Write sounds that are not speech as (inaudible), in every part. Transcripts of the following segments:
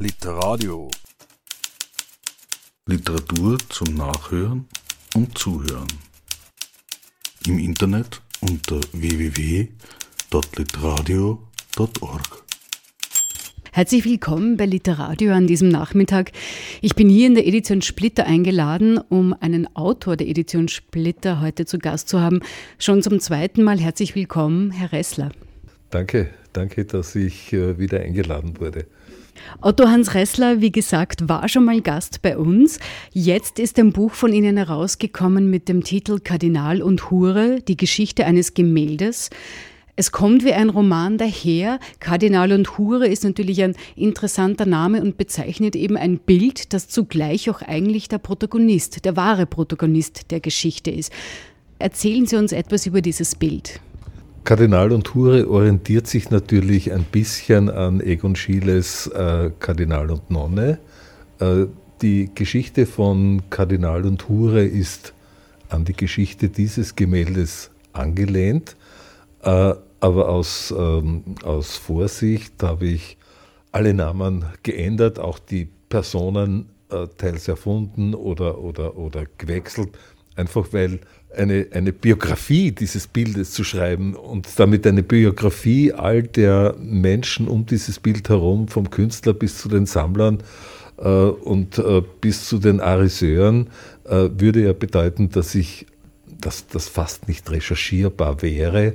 Literadio. Literatur zum Nachhören und Zuhören. Im Internet unter www.literadio.org. Herzlich willkommen bei Literadio an diesem Nachmittag. Ich bin hier in der Edition Splitter eingeladen, um einen Autor der Edition Splitter heute zu Gast zu haben. Schon zum zweiten Mal herzlich willkommen, Herr Ressler. Danke, danke, dass ich äh, wieder eingeladen wurde. Otto Hans Ressler, wie gesagt, war schon mal Gast bei uns. Jetzt ist ein Buch von Ihnen herausgekommen mit dem Titel Kardinal und Hure, die Geschichte eines Gemäldes. Es kommt wie ein Roman daher. Kardinal und Hure ist natürlich ein interessanter Name und bezeichnet eben ein Bild, das zugleich auch eigentlich der Protagonist, der wahre Protagonist der Geschichte ist. Erzählen Sie uns etwas über dieses Bild. Kardinal und Hure orientiert sich natürlich ein bisschen an Egon Schieles äh, Kardinal und Nonne. Äh, die Geschichte von Kardinal und Hure ist an die Geschichte dieses Gemäldes angelehnt, äh, aber aus, ähm, aus Vorsicht habe ich alle Namen geändert, auch die Personen äh, teils erfunden oder, oder, oder gewechselt, einfach weil eine, eine Biografie dieses Bildes zu schreiben und damit eine Biografie all der Menschen um dieses Bild herum, vom Künstler bis zu den Sammlern äh, und äh, bis zu den Ariseuren, äh, würde ja bedeuten, dass ich, dass das fast nicht recherchierbar wäre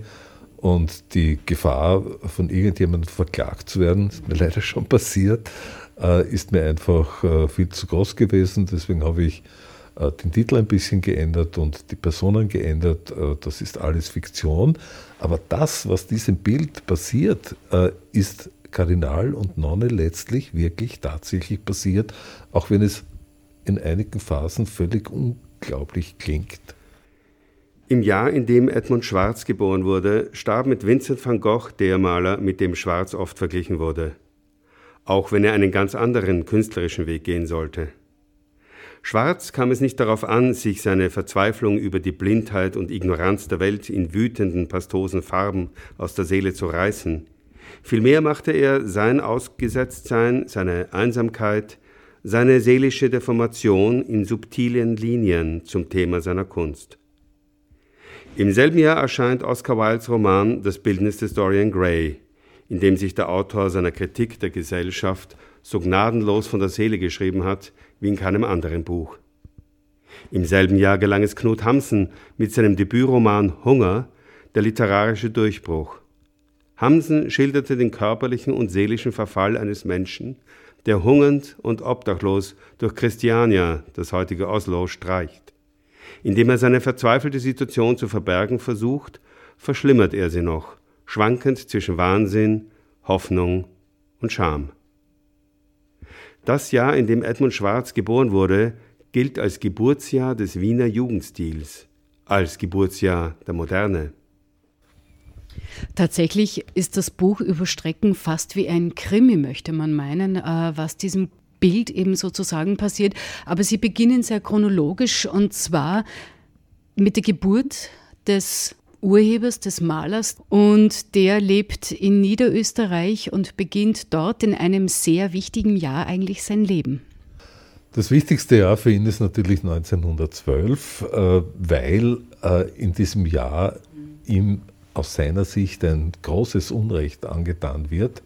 und die Gefahr, von irgendjemandem verklagt zu werden, ist mir (laughs) leider schon passiert, äh, ist mir einfach äh, viel zu groß gewesen. Deswegen habe ich den Titel ein bisschen geändert und die Personen geändert. Äh, das ist alles Fiktion. Aber das, was diesem Bild passiert, äh, ist Kardinal und Nonne letztlich wirklich tatsächlich passiert, auch wenn es in einigen Phasen völlig unglaublich klingt. Im Jahr, in dem Edmund Schwarz geboren wurde, starb mit Vincent van Gogh der Maler, mit dem Schwarz oft verglichen wurde. Auch wenn er einen ganz anderen künstlerischen Weg gehen sollte. Schwarz kam es nicht darauf an, sich seine Verzweiflung über die Blindheit und Ignoranz der Welt in wütenden, pastosen Farben aus der Seele zu reißen. Vielmehr machte er sein Ausgesetztsein, seine Einsamkeit, seine seelische Deformation in subtilen Linien zum Thema seiner Kunst. Im selben Jahr erscheint Oscar Wildes Roman Das Bildnis des Dorian Gray, in dem sich der Autor seiner Kritik der Gesellschaft so gnadenlos von der Seele geschrieben hat, wie in keinem anderen Buch. Im selben Jahr gelang es Knut Hamsen mit seinem Debütroman Hunger der literarische Durchbruch. Hamsen schilderte den körperlichen und seelischen Verfall eines Menschen, der hungernd und obdachlos durch Christiania, das heutige Oslo, streicht. Indem er seine verzweifelte Situation zu verbergen versucht, verschlimmert er sie noch, schwankend zwischen Wahnsinn, Hoffnung und Scham. Das Jahr, in dem Edmund Schwarz geboren wurde, gilt als Geburtsjahr des Wiener Jugendstils, als Geburtsjahr der Moderne. Tatsächlich ist das Buch über Strecken fast wie ein Krimi, möchte man meinen, äh, was diesem Bild eben sozusagen passiert. Aber Sie beginnen sehr chronologisch und zwar mit der Geburt des Urhebers, des Malers. Und der lebt in Niederösterreich und beginnt dort in einem sehr wichtigen Jahr eigentlich sein Leben. Das wichtigste Jahr für ihn ist natürlich 1912, äh, weil äh, in diesem Jahr ihm aus seiner Sicht ein großes Unrecht angetan wird.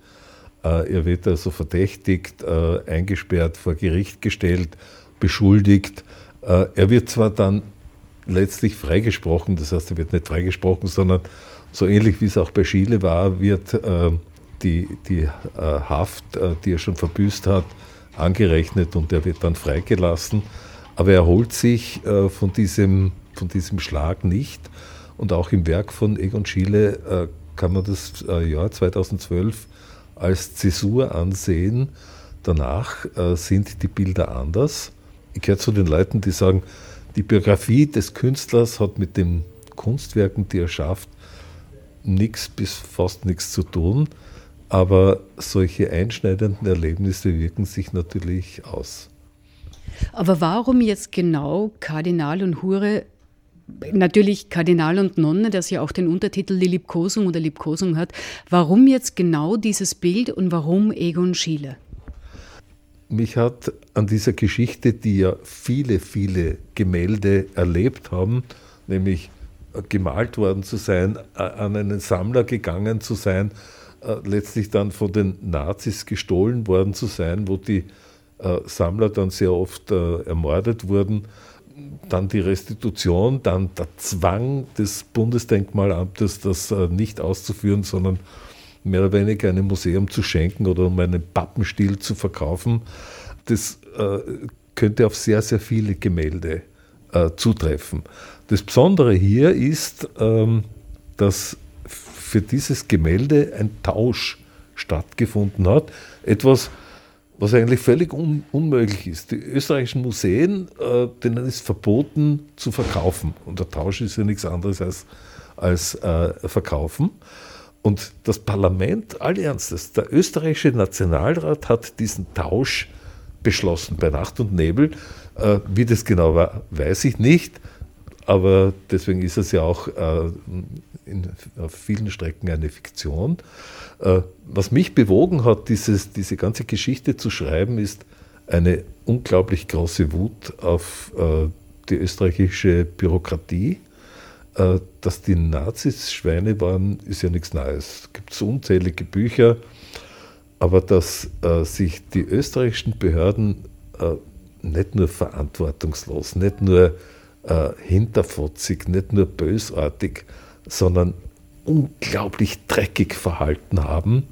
Äh, er wird also verdächtigt, eingesperrt, vor Gericht gestellt, beschuldigt. Er wird zwar dann letztlich freigesprochen. Das heißt, er wird nicht freigesprochen, sondern so ähnlich wie es auch bei Schiele war, wird äh, die, die äh, Haft, äh, die er schon verbüßt hat, angerechnet und er wird dann freigelassen. Aber er erholt sich äh, von, diesem, von diesem Schlag nicht. Und auch im Werk von Egon Schiele äh, kann man das äh, Jahr 2012 als Zäsur ansehen. Danach sind die Bilder anders. Ich gehöre zu den Leuten, die sagen, die Biografie des Künstlers hat mit den Kunstwerken, die er schafft, nichts bis fast nichts zu tun. Aber solche einschneidenden Erlebnisse wirken sich natürlich aus. Aber warum jetzt genau Kardinal und Hure? Natürlich Kardinal und Nonne, das ja auch den Untertitel Die Liebkosung oder Liebkosung hat. Warum jetzt genau dieses Bild und warum Egon Schiele? Mich hat an dieser Geschichte, die ja viele, viele Gemälde erlebt haben, nämlich gemalt worden zu sein, an einen Sammler gegangen zu sein, letztlich dann von den Nazis gestohlen worden zu sein, wo die Sammler dann sehr oft ermordet wurden. Dann die Restitution, dann der Zwang des Bundesdenkmalamtes, das nicht auszuführen, sondern mehr oder weniger einem Museum zu schenken oder um einen Pappenstiel zu verkaufen. Das äh, könnte auf sehr, sehr viele Gemälde äh, zutreffen. Das Besondere hier ist, ähm, dass für dieses Gemälde ein Tausch stattgefunden hat. Etwas, was eigentlich völlig un unmöglich ist. Die österreichischen Museen, äh, denen ist verboten zu verkaufen. Und der Tausch ist ja nichts anderes als, als äh, verkaufen. Und das Parlament, all Ernstes, der österreichische Nationalrat hat diesen Tausch beschlossen bei Nacht und Nebel. Äh, wie das genau war, weiß ich nicht. Aber deswegen ist es ja auch äh, in, auf vielen Strecken eine Fiktion. Äh, was mich bewogen hat, dieses, diese ganze Geschichte zu schreiben, ist eine unglaublich große Wut auf äh, die österreichische Bürokratie. Äh, dass die Nazis Schweine waren, ist ja nichts Neues. Es gibt unzählige Bücher, aber dass sich die österreichischen Behörden nicht nur verantwortungslos, nicht nur hinterfotzig, nicht nur bösartig, sondern unglaublich dreckig verhalten haben,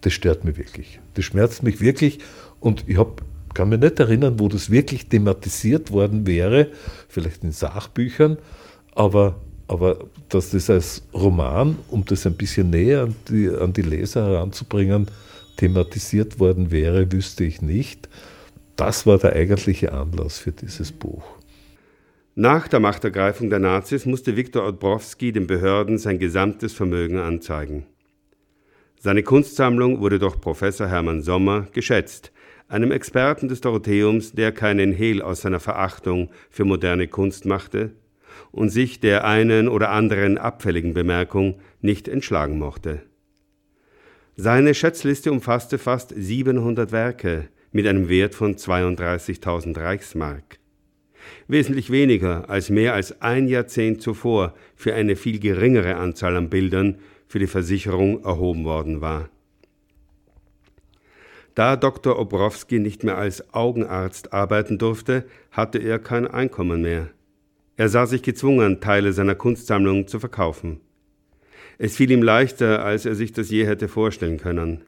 das stört mich wirklich. Das schmerzt mich wirklich und ich hab, kann mich nicht erinnern, wo das wirklich thematisiert worden wäre, vielleicht in Sachbüchern, aber, aber dass das als Roman, um das ein bisschen näher an die, an die Leser heranzubringen, thematisiert worden wäre, wüsste ich nicht. Das war der eigentliche Anlass für dieses Buch. Nach der Machtergreifung der Nazis musste Viktor Odbrowski den Behörden sein gesamtes Vermögen anzeigen. Seine Kunstsammlung wurde durch Professor Hermann Sommer geschätzt, einem Experten des Dorotheums, der keinen Hehl aus seiner Verachtung für moderne Kunst machte und sich der einen oder anderen abfälligen Bemerkung nicht entschlagen mochte. Seine Schätzliste umfasste fast 700 Werke mit einem Wert von 32.000 Reichsmark wesentlich weniger als mehr als ein Jahrzehnt zuvor für eine viel geringere Anzahl an Bildern für die Versicherung erhoben worden war. Da Dr. Obrowski nicht mehr als Augenarzt arbeiten durfte, hatte er kein Einkommen mehr. Er sah sich gezwungen, Teile seiner Kunstsammlung zu verkaufen. Es fiel ihm leichter, als er sich das je hätte vorstellen können.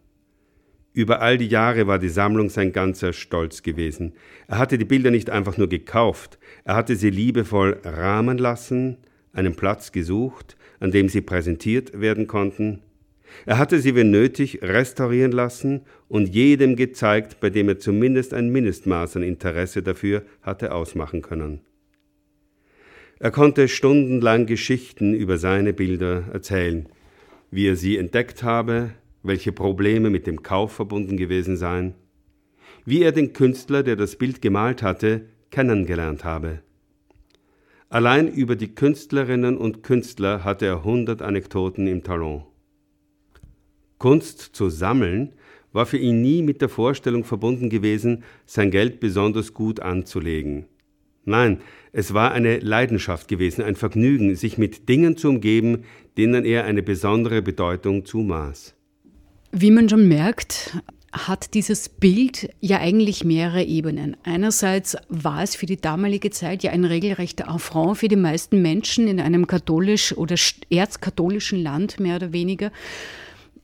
Über all die Jahre war die Sammlung sein ganzer Stolz gewesen. Er hatte die Bilder nicht einfach nur gekauft, er hatte sie liebevoll rahmen lassen, einen Platz gesucht, an dem sie präsentiert werden konnten. Er hatte sie, wenn nötig, restaurieren lassen und jedem gezeigt, bei dem er zumindest ein Mindestmaß an Interesse dafür hatte ausmachen können. Er konnte stundenlang Geschichten über seine Bilder erzählen, wie er sie entdeckt habe, welche Probleme mit dem Kauf verbunden gewesen seien, wie er den Künstler, der das Bild gemalt hatte, kennengelernt habe. Allein über die Künstlerinnen und Künstler hatte er hundert Anekdoten im Talon. Kunst zu sammeln war für ihn nie mit der Vorstellung verbunden gewesen, sein Geld besonders gut anzulegen. Nein, es war eine Leidenschaft gewesen, ein Vergnügen, sich mit Dingen zu umgeben, denen er eine besondere Bedeutung zumaß. Wie man schon merkt, hat dieses Bild ja eigentlich mehrere Ebenen. Einerseits war es für die damalige Zeit ja ein regelrechter Affront für die meisten Menschen in einem katholisch oder erzkatholischen Land mehr oder weniger.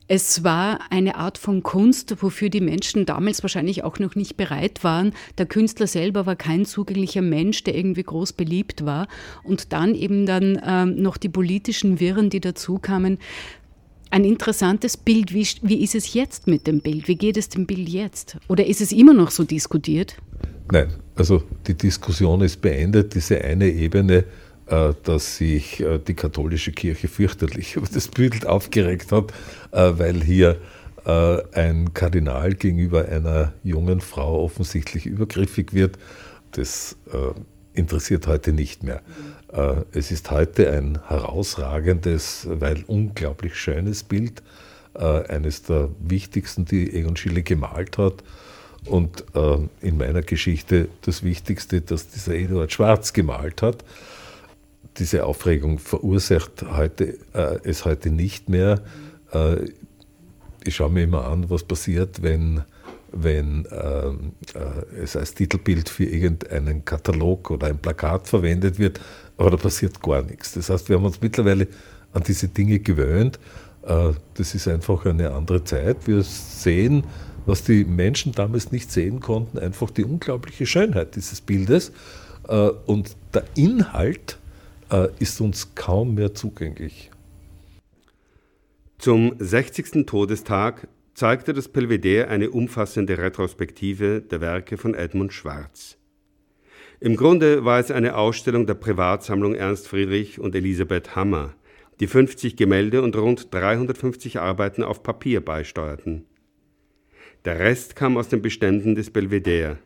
Es war eine Art von Kunst, wofür die Menschen damals wahrscheinlich auch noch nicht bereit waren. Der Künstler selber war kein zugänglicher Mensch, der irgendwie groß beliebt war. Und dann eben dann ähm, noch die politischen Wirren, die dazu kamen ein interessantes Bild. Wie, wie ist es jetzt mit dem Bild? Wie geht es dem Bild jetzt? Oder ist es immer noch so diskutiert? Nein, also die Diskussion ist beendet. Diese eine Ebene, dass sich äh, die katholische Kirche fürchterlich über das Bild aufgeregt hat, äh, weil hier ein Kardinal gegenüber einer jungen Frau offensichtlich übergriffig wird. Das interessiert heute nicht mehr. Äh, es ist heute ein herausragendes, weil unglaublich schönes Bild, äh, eines der wichtigsten, die Egon Schiele gemalt hat. Und äh, in meiner Geschichte das Wichtigste, dass dieser Eduard Schwarz gemalt hat. Diese Aufregung verursacht heute, äh, es heute nicht mehr. Äh, ich schaue mir immer an, was passiert, wenn, wenn ähm, äh, es als Titelbild für irgendeinen Katalog oder ein Plakat verwendet wird, aber da passiert gar nichts. Das heißt, wir haben uns mittlerweile an diese Dinge gewöhnt. Äh, das ist einfach eine andere Zeit. Wir sehen, was die Menschen damals nicht sehen konnten, einfach die unglaubliche Schönheit dieses Bildes. Äh, und der Inhalt äh, ist uns kaum mehr zugänglich. Zum 60. Todestag zeigte das Belvedere eine umfassende Retrospektive der Werke von Edmund Schwarz. Im Grunde war es eine Ausstellung der Privatsammlung Ernst Friedrich und Elisabeth Hammer, die 50 Gemälde und rund 350 Arbeiten auf Papier beisteuerten. Der Rest kam aus den Beständen des Belvedere.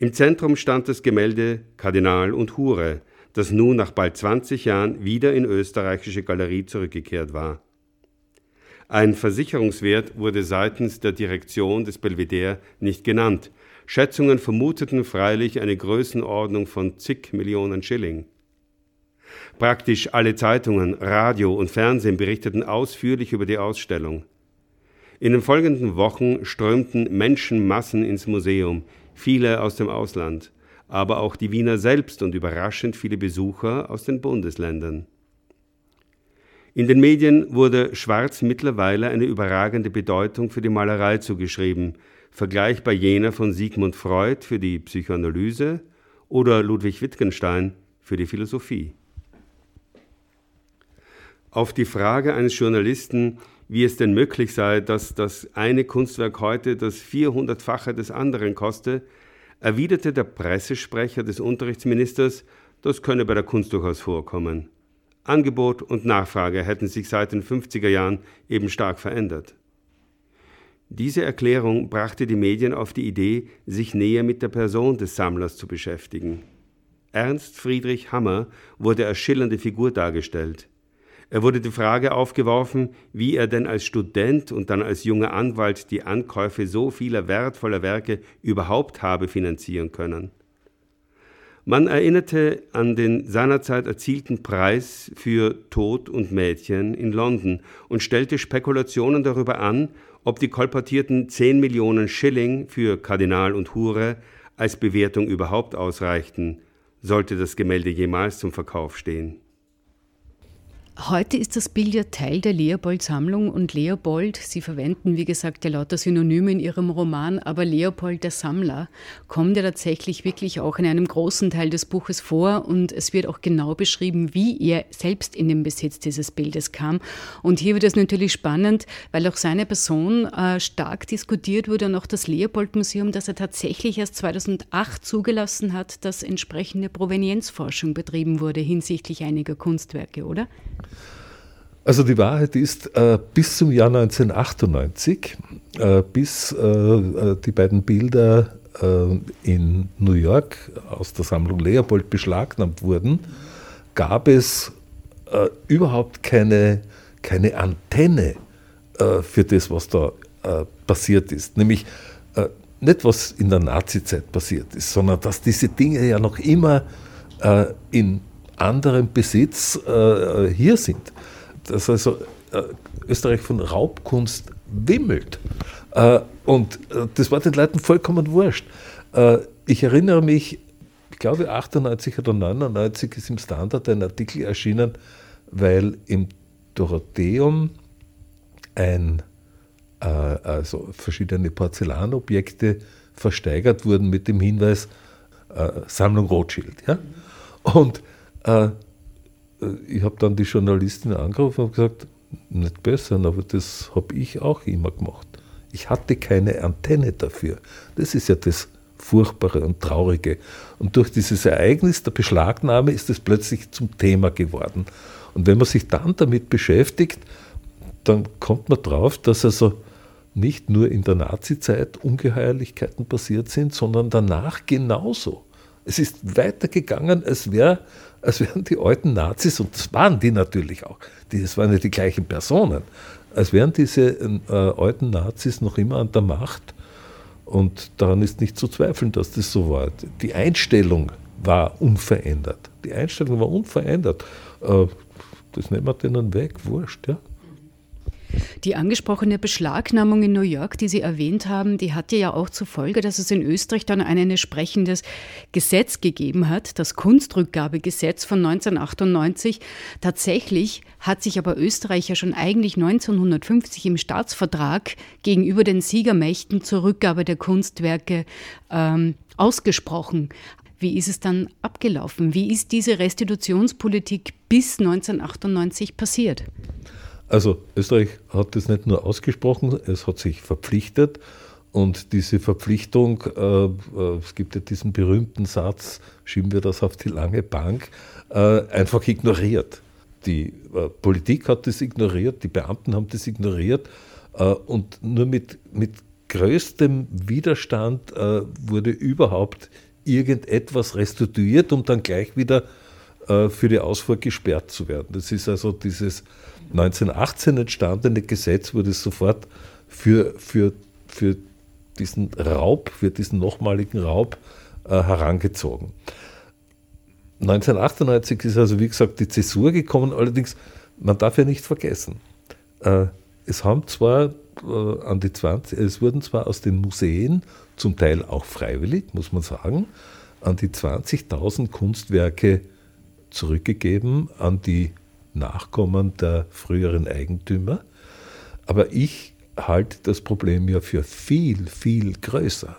Im Zentrum stand das Gemälde Kardinal und Hure, das nun nach bald 20 Jahren wieder in österreichische Galerie zurückgekehrt war. Ein Versicherungswert wurde seitens der Direktion des Belvedere nicht genannt. Schätzungen vermuteten freilich eine Größenordnung von zig Millionen Schilling. Praktisch alle Zeitungen, Radio und Fernsehen berichteten ausführlich über die Ausstellung. In den folgenden Wochen strömten Menschenmassen ins Museum, viele aus dem Ausland, aber auch die Wiener selbst und überraschend viele Besucher aus den Bundesländern. In den Medien wurde Schwarz mittlerweile eine überragende Bedeutung für die Malerei zugeschrieben, vergleichbar jener von Sigmund Freud für die Psychoanalyse oder Ludwig Wittgenstein für die Philosophie. Auf die Frage eines Journalisten, wie es denn möglich sei, dass das eine Kunstwerk heute das 400-fache des anderen koste, erwiderte der Pressesprecher des Unterrichtsministers, das könne bei der Kunst durchaus vorkommen. Angebot und Nachfrage hätten sich seit den 50er Jahren eben stark verändert. Diese Erklärung brachte die Medien auf die Idee, sich näher mit der Person des Sammlers zu beschäftigen. Ernst Friedrich Hammer wurde als schillernde Figur dargestellt. Er wurde die Frage aufgeworfen, wie er denn als Student und dann als junger Anwalt die Ankäufe so vieler wertvoller Werke überhaupt habe finanzieren können. Man erinnerte an den seinerzeit erzielten Preis für Tod und Mädchen in London und stellte Spekulationen darüber an, ob die kolportierten 10 Millionen Schilling für Kardinal und Hure als Bewertung überhaupt ausreichten, sollte das Gemälde jemals zum Verkauf stehen. Heute ist das Bild ja Teil der Leopold-Sammlung und Leopold, Sie verwenden wie gesagt ja lauter Synonyme in Ihrem Roman, aber Leopold der Sammler kommt ja tatsächlich wirklich auch in einem großen Teil des Buches vor und es wird auch genau beschrieben, wie er selbst in den Besitz dieses Bildes kam. Und hier wird es natürlich spannend, weil auch seine Person äh, stark diskutiert wurde und auch das Leopold-Museum, das er tatsächlich erst 2008 zugelassen hat, dass entsprechende Provenienzforschung betrieben wurde hinsichtlich einiger Kunstwerke, oder? Also die Wahrheit ist, äh, bis zum Jahr 1998, äh, bis äh, die beiden Bilder in New York aus der Sammlung Leopold beschlagnahmt wurden, gab es überhaupt keine, keine Antenne für das, was da passiert ist. Nämlich nicht, was in der Nazizeit passiert ist, sondern dass diese Dinge ja noch immer in anderem Besitz hier sind dass also äh, Österreich von Raubkunst wimmelt. Äh, und äh, das war den Leuten vollkommen wurscht. Äh, ich erinnere mich, ich glaube 98 oder 99 ist im Standard ein Artikel erschienen, weil im Dorotheum ein, äh, also verschiedene Porzellanobjekte versteigert wurden mit dem Hinweis äh, Sammlung Rothschild. Ja? Und äh, ich habe dann die Journalistin angerufen und gesagt, nicht besser, aber das habe ich auch immer gemacht. Ich hatte keine Antenne dafür. Das ist ja das Furchtbare und Traurige. Und durch dieses Ereignis der Beschlagnahme ist es plötzlich zum Thema geworden. Und wenn man sich dann damit beschäftigt, dann kommt man drauf, dass also nicht nur in der Nazizeit Ungeheuerlichkeiten passiert sind, sondern danach genauso. Es ist weitergegangen, als, wär, als wären die alten Nazis, und das waren die natürlich auch, das waren ja die gleichen Personen, als wären diese äh, alten Nazis noch immer an der Macht Und daran ist nicht zu zweifeln, dass das so war. Die Einstellung war unverändert. Die Einstellung war unverändert. Äh, das nehmen wir denen weg, wurscht, ja. Die angesprochene Beschlagnahmung in New York, die Sie erwähnt haben, die hatte ja auch zur Folge, dass es in Österreich dann ein entsprechendes Gesetz gegeben hat, das Kunstrückgabegesetz von 1998. Tatsächlich hat sich aber Österreich ja schon eigentlich 1950 im Staatsvertrag gegenüber den Siegermächten zur Rückgabe der Kunstwerke ähm, ausgesprochen. Wie ist es dann abgelaufen? Wie ist diese Restitutionspolitik bis 1998 passiert? Also Österreich hat das nicht nur ausgesprochen, es hat sich verpflichtet und diese Verpflichtung, äh, äh, es gibt ja diesen berühmten Satz, schieben wir das auf die lange Bank, äh, einfach ignoriert. Die äh, Politik hat das ignoriert, die Beamten haben das ignoriert äh, und nur mit, mit größtem Widerstand äh, wurde überhaupt irgendetwas restituiert, um dann gleich wieder für die Ausfuhr gesperrt zu werden. Das ist also dieses 1918 entstandene Gesetz wurde sofort für, für, für diesen Raub, für diesen nochmaligen Raub äh, herangezogen. 1998 ist also, wie gesagt, die Zäsur gekommen, allerdings, man darf ja nicht vergessen, äh, es haben zwar äh, an die 20, es wurden zwar aus den Museen, zum Teil auch freiwillig, muss man sagen, an die 20.000 Kunstwerke zurückgegeben an die Nachkommen der früheren Eigentümer. Aber ich halte das Problem ja für viel, viel größer.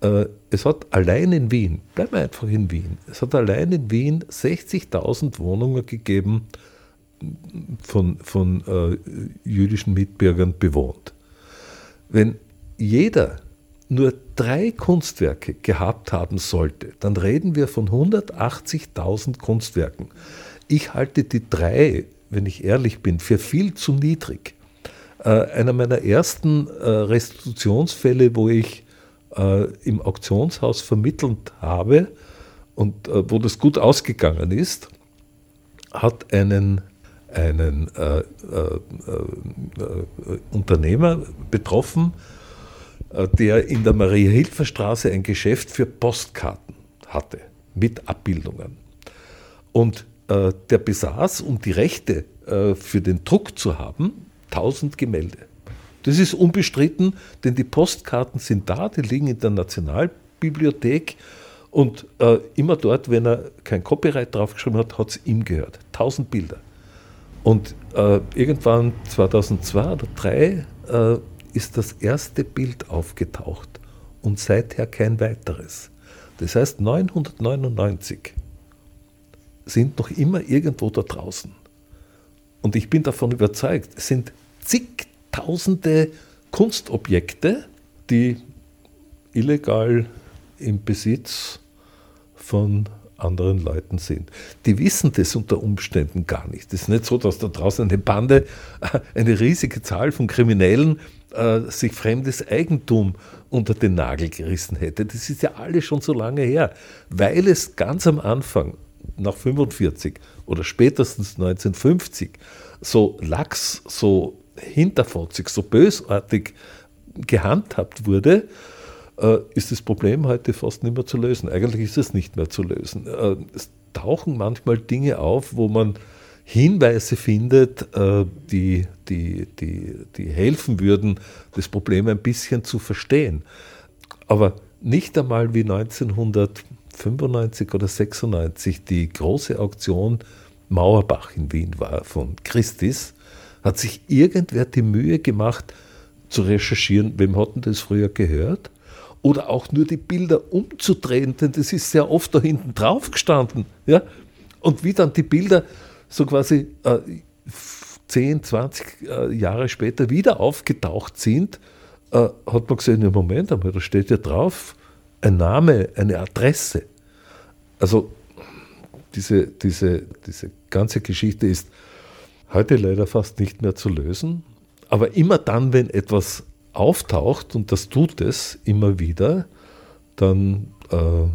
Äh, es hat allein in Wien, bleiben wir einfach in Wien, es hat allein in Wien 60.000 Wohnungen gegeben, von, von äh, jüdischen Mitbürgern bewohnt. Wenn jeder nur drei Kunstwerke gehabt haben sollte, dann reden wir von 180.000 Kunstwerken. Ich halte die drei, wenn ich ehrlich bin, für viel zu niedrig. Äh, einer meiner ersten äh, Restitutionsfälle, wo ich äh, im Auktionshaus vermittelt habe und äh, wo das gut ausgegangen ist, hat einen, einen äh, äh, Unternehmer betroffen, der in der Maria-Hilfer-Straße ein Geschäft für Postkarten hatte mit Abbildungen. Und äh, der besaß, um die Rechte äh, für den Druck zu haben, 1000 Gemälde. Das ist unbestritten, denn die Postkarten sind da, die liegen in der Nationalbibliothek und äh, immer dort, wenn er kein Copyright draufgeschrieben hat, hat es ihm gehört. 1000 Bilder. Und irgendwann 2002 oder 2003 äh, ist das erste Bild aufgetaucht und seither kein weiteres. Das heißt 999 sind noch immer irgendwo da draußen. Und ich bin davon überzeugt, es sind zigtausende Kunstobjekte, die illegal im Besitz von anderen Leuten sind. Die wissen das unter Umständen gar nicht. Es ist nicht so, dass da draußen eine Bande, (laughs) eine riesige Zahl von Kriminellen äh, sich fremdes Eigentum unter den Nagel gerissen hätte. Das ist ja alles schon so lange her, weil es ganz am Anfang nach 45 oder spätestens 1950 so lax, so hinterfotzig, so bösartig gehandhabt wurde, äh, ist das Problem heute fast nicht mehr zu lösen. Eigentlich ist es nicht mehr zu lösen. Äh, es tauchen manchmal Dinge auf, wo man Hinweise findet, äh, die, die, die, die helfen würden, das Problem ein bisschen zu verstehen. Aber nicht einmal wie 1900 95 oder 96 die große Auktion Mauerbach in Wien war von Christis, hat sich irgendwer die Mühe gemacht zu recherchieren, wem hat denn das früher gehört? Oder auch nur die Bilder umzudrehen, denn das ist sehr oft da hinten drauf gestanden. Ja? Und wie dann die Bilder so quasi äh, 10, 20 äh, Jahre später wieder aufgetaucht sind, äh, hat man gesehen, ja Moment einmal, da steht ja drauf, ein Name, eine Adresse. Also diese, diese, diese ganze Geschichte ist heute leider fast nicht mehr zu lösen. Aber immer dann, wenn etwas auftaucht, und das tut es immer wieder, dann äh,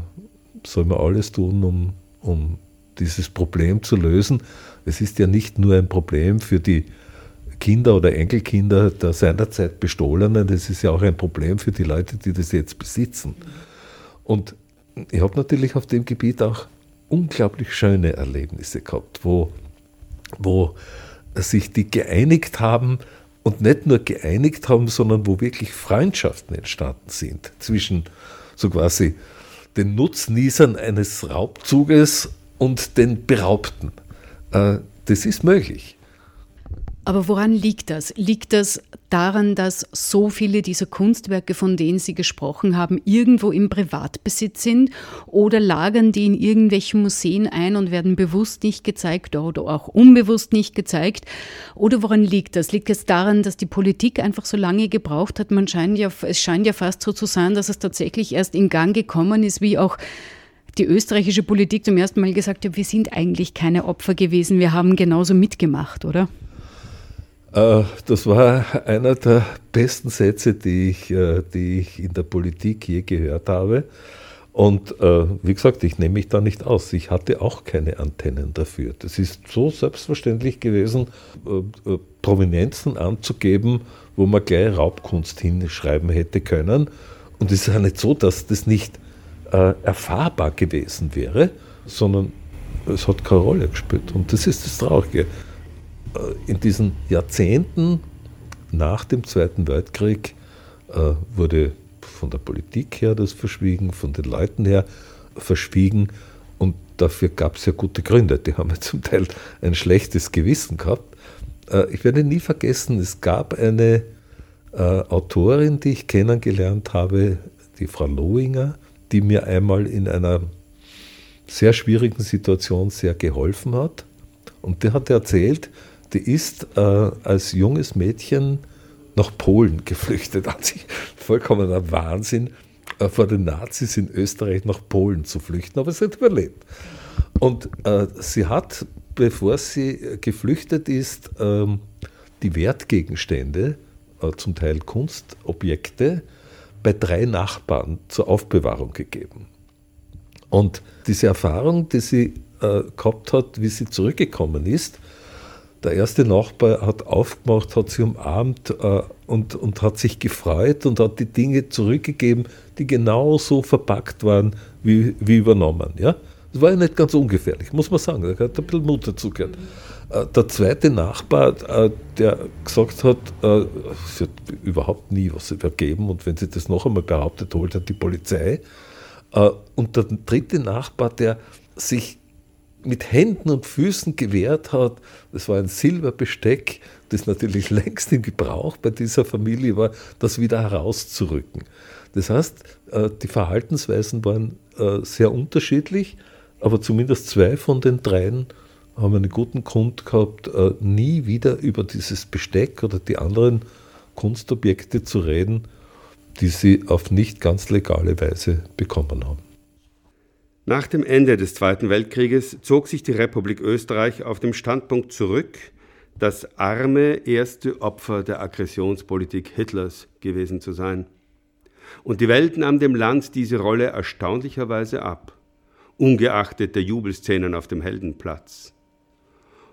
soll man alles tun, um, um dieses Problem zu lösen. Es ist ja nicht nur ein Problem für die Kinder oder Enkelkinder der seinerzeit Bestohlenen. Das ist ja auch ein Problem für die Leute, die das jetzt besitzen. Und ich habe natürlich auf dem Gebiet auch unglaublich schöne Erlebnisse gehabt, wo, wo sich die geeinigt haben und nicht nur geeinigt haben, sondern wo wirklich Freundschaften entstanden sind zwischen so quasi den Nutznießern eines Raubzuges und den Beraubten. Äh, das ist möglich. Aber woran liegt das? Liegt das daran, dass so viele dieser Kunstwerke, von denen Sie gesprochen haben, irgendwo im Privatbesitz sind? Oder lagern die in irgendwelchen Museen ein und werden bewusst nicht gezeigt oder auch unbewusst nicht gezeigt? Oder woran liegt das? Liegt es daran, dass die Politik einfach so lange gebraucht hat? Man scheint ja, es scheint ja fast so zu sein, dass es tatsächlich erst in Gang gekommen ist, wie auch die österreichische Politik zum ersten Mal gesagt hat, wir sind eigentlich keine Opfer gewesen, wir haben genauso mitgemacht, oder? Äh, das war einer der besten Sätze, die ich, äh, die ich in der Politik je gehört habe. Und äh, wie gesagt, ich nehme mich da nicht aus. Ich hatte auch keine Antennen dafür. Das ist so selbstverständlich gewesen, Prominenzen anzugeben, wo man gleich Raubkunst hinschreiben hätte können. Und es ist ja nicht so, dass das nicht erfahrbar gewesen wäre, sondern es hat keine Rolle gespielt. Und das ist das Traurige. Äh, in diesen Jahrzehnten nach dem Zweiten Weltkrieg äh, wurde von der Politik her das verschwiegen, von den Leuten her verschwiegen und dafür gab es ja gute Gründe. Die haben ja zum Teil ein schlechtes Gewissen gehabt. Äh, ich werde nie vergessen, es gab eine Autorin, die ich kennengelernt habe, die Frau Lohinger, die mir einmal in einer sehr schwierigen Situation sehr geholfen hat. Und die hat erzählt, die ist äh, als junges Mädchen nach Polen geflüchtet. (laughs) An sich vollkommener Wahnsinn, äh, vor den Nazis in Österreich nach Polen zu flüchten, aber sie hat überlebt. Und äh, sie hat, bevor sie geflüchtet ist, ähm, die Wertgegenstände, äh, zum Teil Kunstobjekte, bei drei Nachbarn zur Aufbewahrung gegeben. Und diese Erfahrung, die sie äh, gehabt hat, wie sie zurückgekommen ist, der erste Nachbar hat aufgemacht, hat sie umarmt äh, und, und hat sich gefreut und hat die Dinge zurückgegeben, die genau so verpackt waren wie, wie übernommen. Ja? Das war ja nicht ganz ungefährlich, muss man sagen. Da hat ein bisschen Mut dazu gehört. Äh, der zweite Nachbar, äh, der gesagt hat, äh, es wird überhaupt nie was übergeben und wenn sie das noch einmal behauptet, holt er die Polizei. Äh, und der dritte Nachbar, der sich mit Händen und Füßen gewehrt hat. Das war ein Silberbesteck, das natürlich (laughs) längst im Gebrauch bei dieser Familie war, das wieder herauszurücken. Das heißt, äh, die Verhaltensweisen waren äh, sehr unterschiedlich, aber zumindest zwei von den dreien haben einen guten Grund gehabt, äh, nie wieder über dieses Besteck oder die anderen Kunstobjekte zu reden, die sie auf nicht ganz legale Weise bekommen haben. Nach dem Ende des Zweiten Weltkrieges zog sich die Republik Österreich auf dem Standpunkt zurück, das arme erste Opfer der Aggressionspolitik Hitlers gewesen zu sein. Und die Welt nahm dem Land diese Rolle erstaunlicherweise ab, ungeachtet der Jubelszenen auf dem Heldenplatz.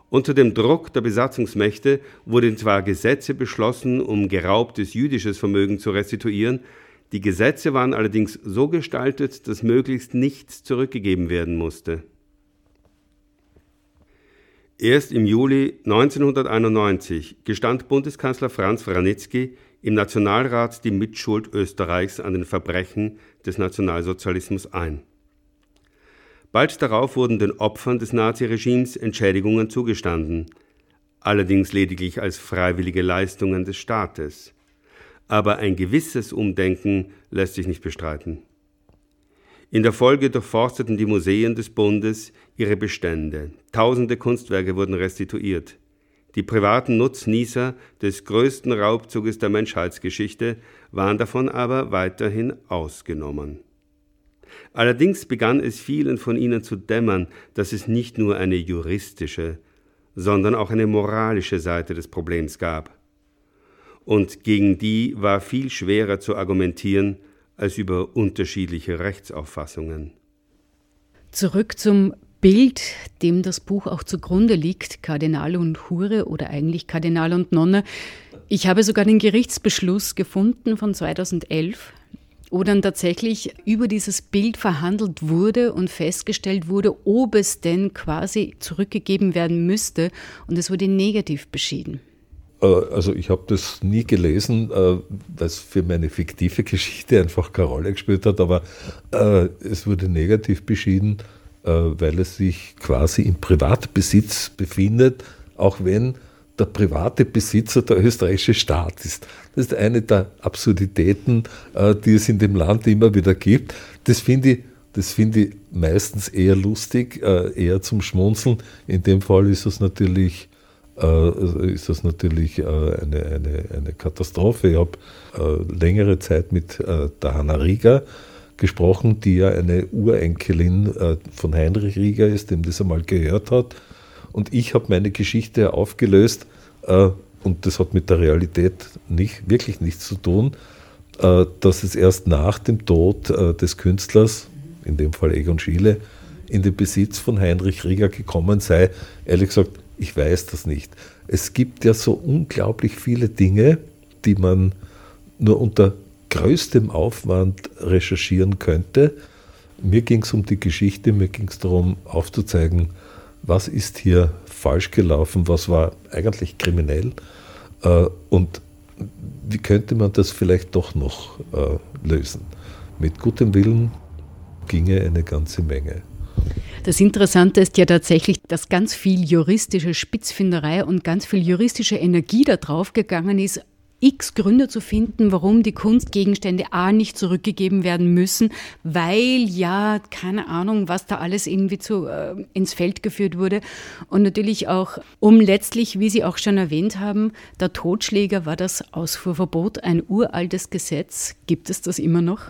Unter dem Druck der Besatzungsmächte wurden zwar Gesetze beschlossen, um geraubtes jüdisches Vermögen zu restituieren, die Gesetze waren allerdings so gestaltet, dass möglichst nichts zurückgegeben werden musste. Erst im Juli 1991 gestand Bundeskanzler Franz Vranitzky im Nationalrat die Mitschuld Österreichs an den Verbrechen des Nationalsozialismus ein. Bald darauf wurden den Opfern des Naziregimes Entschädigungen zugestanden, allerdings lediglich als freiwillige Leistungen des Staates aber ein gewisses Umdenken lässt sich nicht bestreiten. In der Folge durchforsteten die Museen des Bundes ihre Bestände. Tausende Kunstwerke wurden restituiert. Die privaten Nutznießer des größten Raubzuges der Menschheitsgeschichte waren davon aber weiterhin ausgenommen. Allerdings begann es vielen von ihnen zu dämmern, dass es nicht nur eine juristische, sondern auch eine moralische Seite des Problems gab und gegen die war viel schwerer zu argumentieren als über unterschiedliche Rechtsauffassungen. Zurück zum Bild, dem das Buch auch zugrunde liegt, Kardinal und Hure oder eigentlich Kardinal und Nonne. Ich habe sogar den Gerichtsbeschluss gefunden von 2011, wo dann tatsächlich über dieses Bild verhandelt wurde und festgestellt wurde, ob es denn quasi zurückgegeben werden müsste. Und es wurde negativ beschieden. Äh, also ich habe das nie gelesen, äh, weil es für meine fiktive (laughs) Geschichte einfach keine Rolle gespielt hat, aber äh, es wurde negativ beschieden, weil es sich quasi im Privatbesitz befindet, auch wenn der private Besitzer der österreichische Staat ist. Das ist eine der Absurditäten, die es in dem Land immer wieder gibt. Das finde ich, das finde ich meistens eher lustig, eher zum Schmunzeln. In dem Fall ist es natürlich äh, ist das natürlich äh, eine, eine, eine Katastrophe. Ich habe äh, längere Zeit mit der Hanna Rieger gesprochen, die ja eine Urenkelin von Heinrich Rieger ist, dem das einmal gehört hat. Und ich habe meine Geschichte aufgelöst und das hat mit der Realität nicht, wirklich nichts zu tun, dass es erst nach dem Tod des Künstlers, in dem Fall Egon Schiele, in den Besitz von Heinrich Rieger gekommen sei. Ehrlich gesagt, ich weiß das nicht. Es gibt ja so unglaublich viele Dinge, die man nur unter größtem Aufwand recherchieren könnte. Mir ging es um die Geschichte, mir ging es darum aufzuzeigen, was ist hier falsch gelaufen, was war eigentlich kriminell äh, und wie könnte man das vielleicht doch noch äh, lösen. Mit gutem Willen ginge eine ganze Menge. Das Interessante ist ja tatsächlich, dass ganz viel juristische Spitzfinderei und ganz viel juristische Energie da drauf gegangen ist, x Gründe zu finden, warum die Kunstgegenstände A nicht zurückgegeben werden müssen, weil ja, keine Ahnung, was da alles irgendwie zu, äh, ins Feld geführt wurde. Und natürlich auch, um letztlich, wie Sie auch schon erwähnt haben, der Totschläger war das Ausfuhrverbot, ein uraltes Gesetz. Gibt es das immer noch?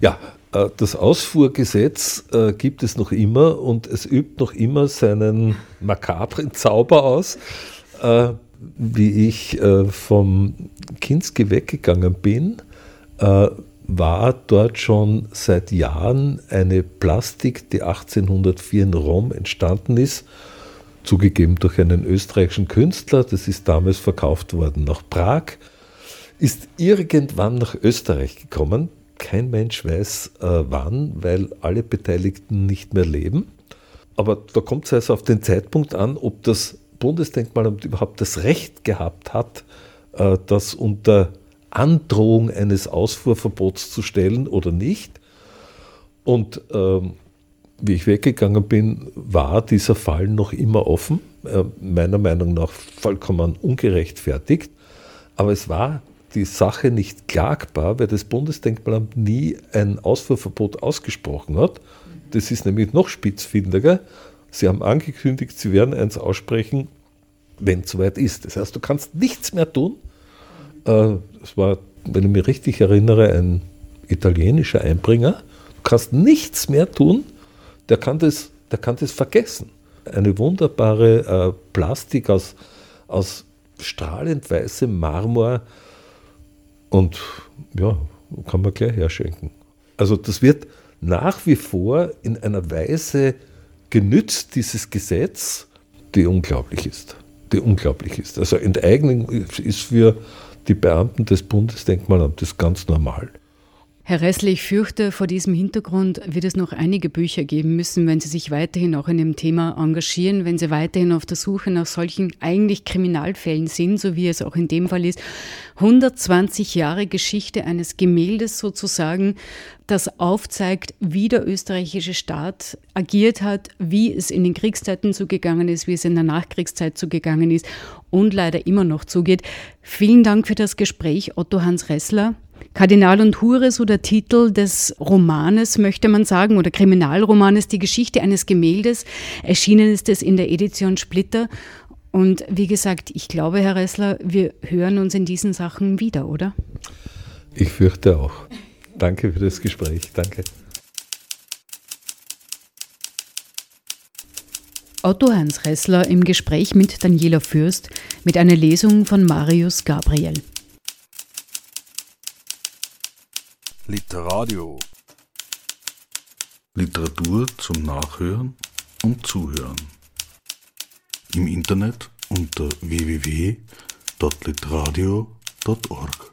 Ja, das Ausfuhrgesetz äh, gibt es noch immer und es übt noch immer seinen makabren Zauber aus. Äh, wie ich vom Kinski weggegangen bin, war dort schon seit Jahren eine Plastik, die 1804 in Rom entstanden ist, zugegeben durch einen österreichischen Künstler. Das ist damals verkauft worden nach Prag, ist irgendwann nach Österreich gekommen kein Mensch weiß äh, wann, weil alle Beteiligten nicht mehr leben. Aber da kommt es also auf den Zeitpunkt an, ob das Bundesdenkmalamt überhaupt das Recht gehabt hat, äh, das unter Androhung eines Ausfuhrverbots zu stellen oder nicht. Und ähm, wie ich weggegangen bin, war dieser Fall noch immer offen, äh, meiner Meinung nach vollkommen ungerechtfertigt. Aber es war die Sache nicht klagbar, weil das Bundesdenkmalamt nie ein Ausfuhrverbot ausgesprochen hat. Das ist nämlich noch spitzfindiger. Sie haben angekündigt, sie werden eins aussprechen, wenn es soweit ist. Das heißt, du kannst nichts mehr tun. Äh, es war, wenn ich mich richtig erinnere, ein italienischer Einbringer. Du kannst nichts mehr tun. Der kann das, der kann das vergessen. Eine wunderbare äh, Plastik aus, aus strahlend weißem Marmor, und ja, kann man gleich herschenken. Also das wird nach wie vor in einer Weise genützt, dieses Gesetz, die unglaublich ist. Die unglaublich ist. Also Enteignung ist für die Beamten des Bundesdenkmalamtes ganz normal. Herr Ressler, ich fürchte, vor diesem Hintergrund wird es noch einige Bücher geben müssen, wenn Sie sich weiterhin auch in dem Thema engagieren, wenn Sie weiterhin auf der Suche nach solchen eigentlich Kriminalfällen sind, so wie es auch in dem Fall ist. 120 Jahre Geschichte eines Gemäldes sozusagen, das aufzeigt, wie der österreichische Staat agiert hat, wie es in den Kriegszeiten zugegangen ist, wie es in der Nachkriegszeit zugegangen ist und leider immer noch zugeht. Vielen Dank für das Gespräch, Otto Hans Ressler. Kardinal und Hure, so der Titel des Romanes, möchte man sagen, oder Kriminalromanes, die Geschichte eines Gemäldes. Erschienen ist es in der Edition Splitter. Und wie gesagt, ich glaube, Herr Ressler, wir hören uns in diesen Sachen wieder, oder? Ich fürchte auch. Danke für das Gespräch. Danke. Otto Hans Ressler im Gespräch mit Daniela Fürst mit einer Lesung von Marius Gabriel. Literadio. Literatur zum Nachhören und zuhören. Im Internet unter www.litradio.org.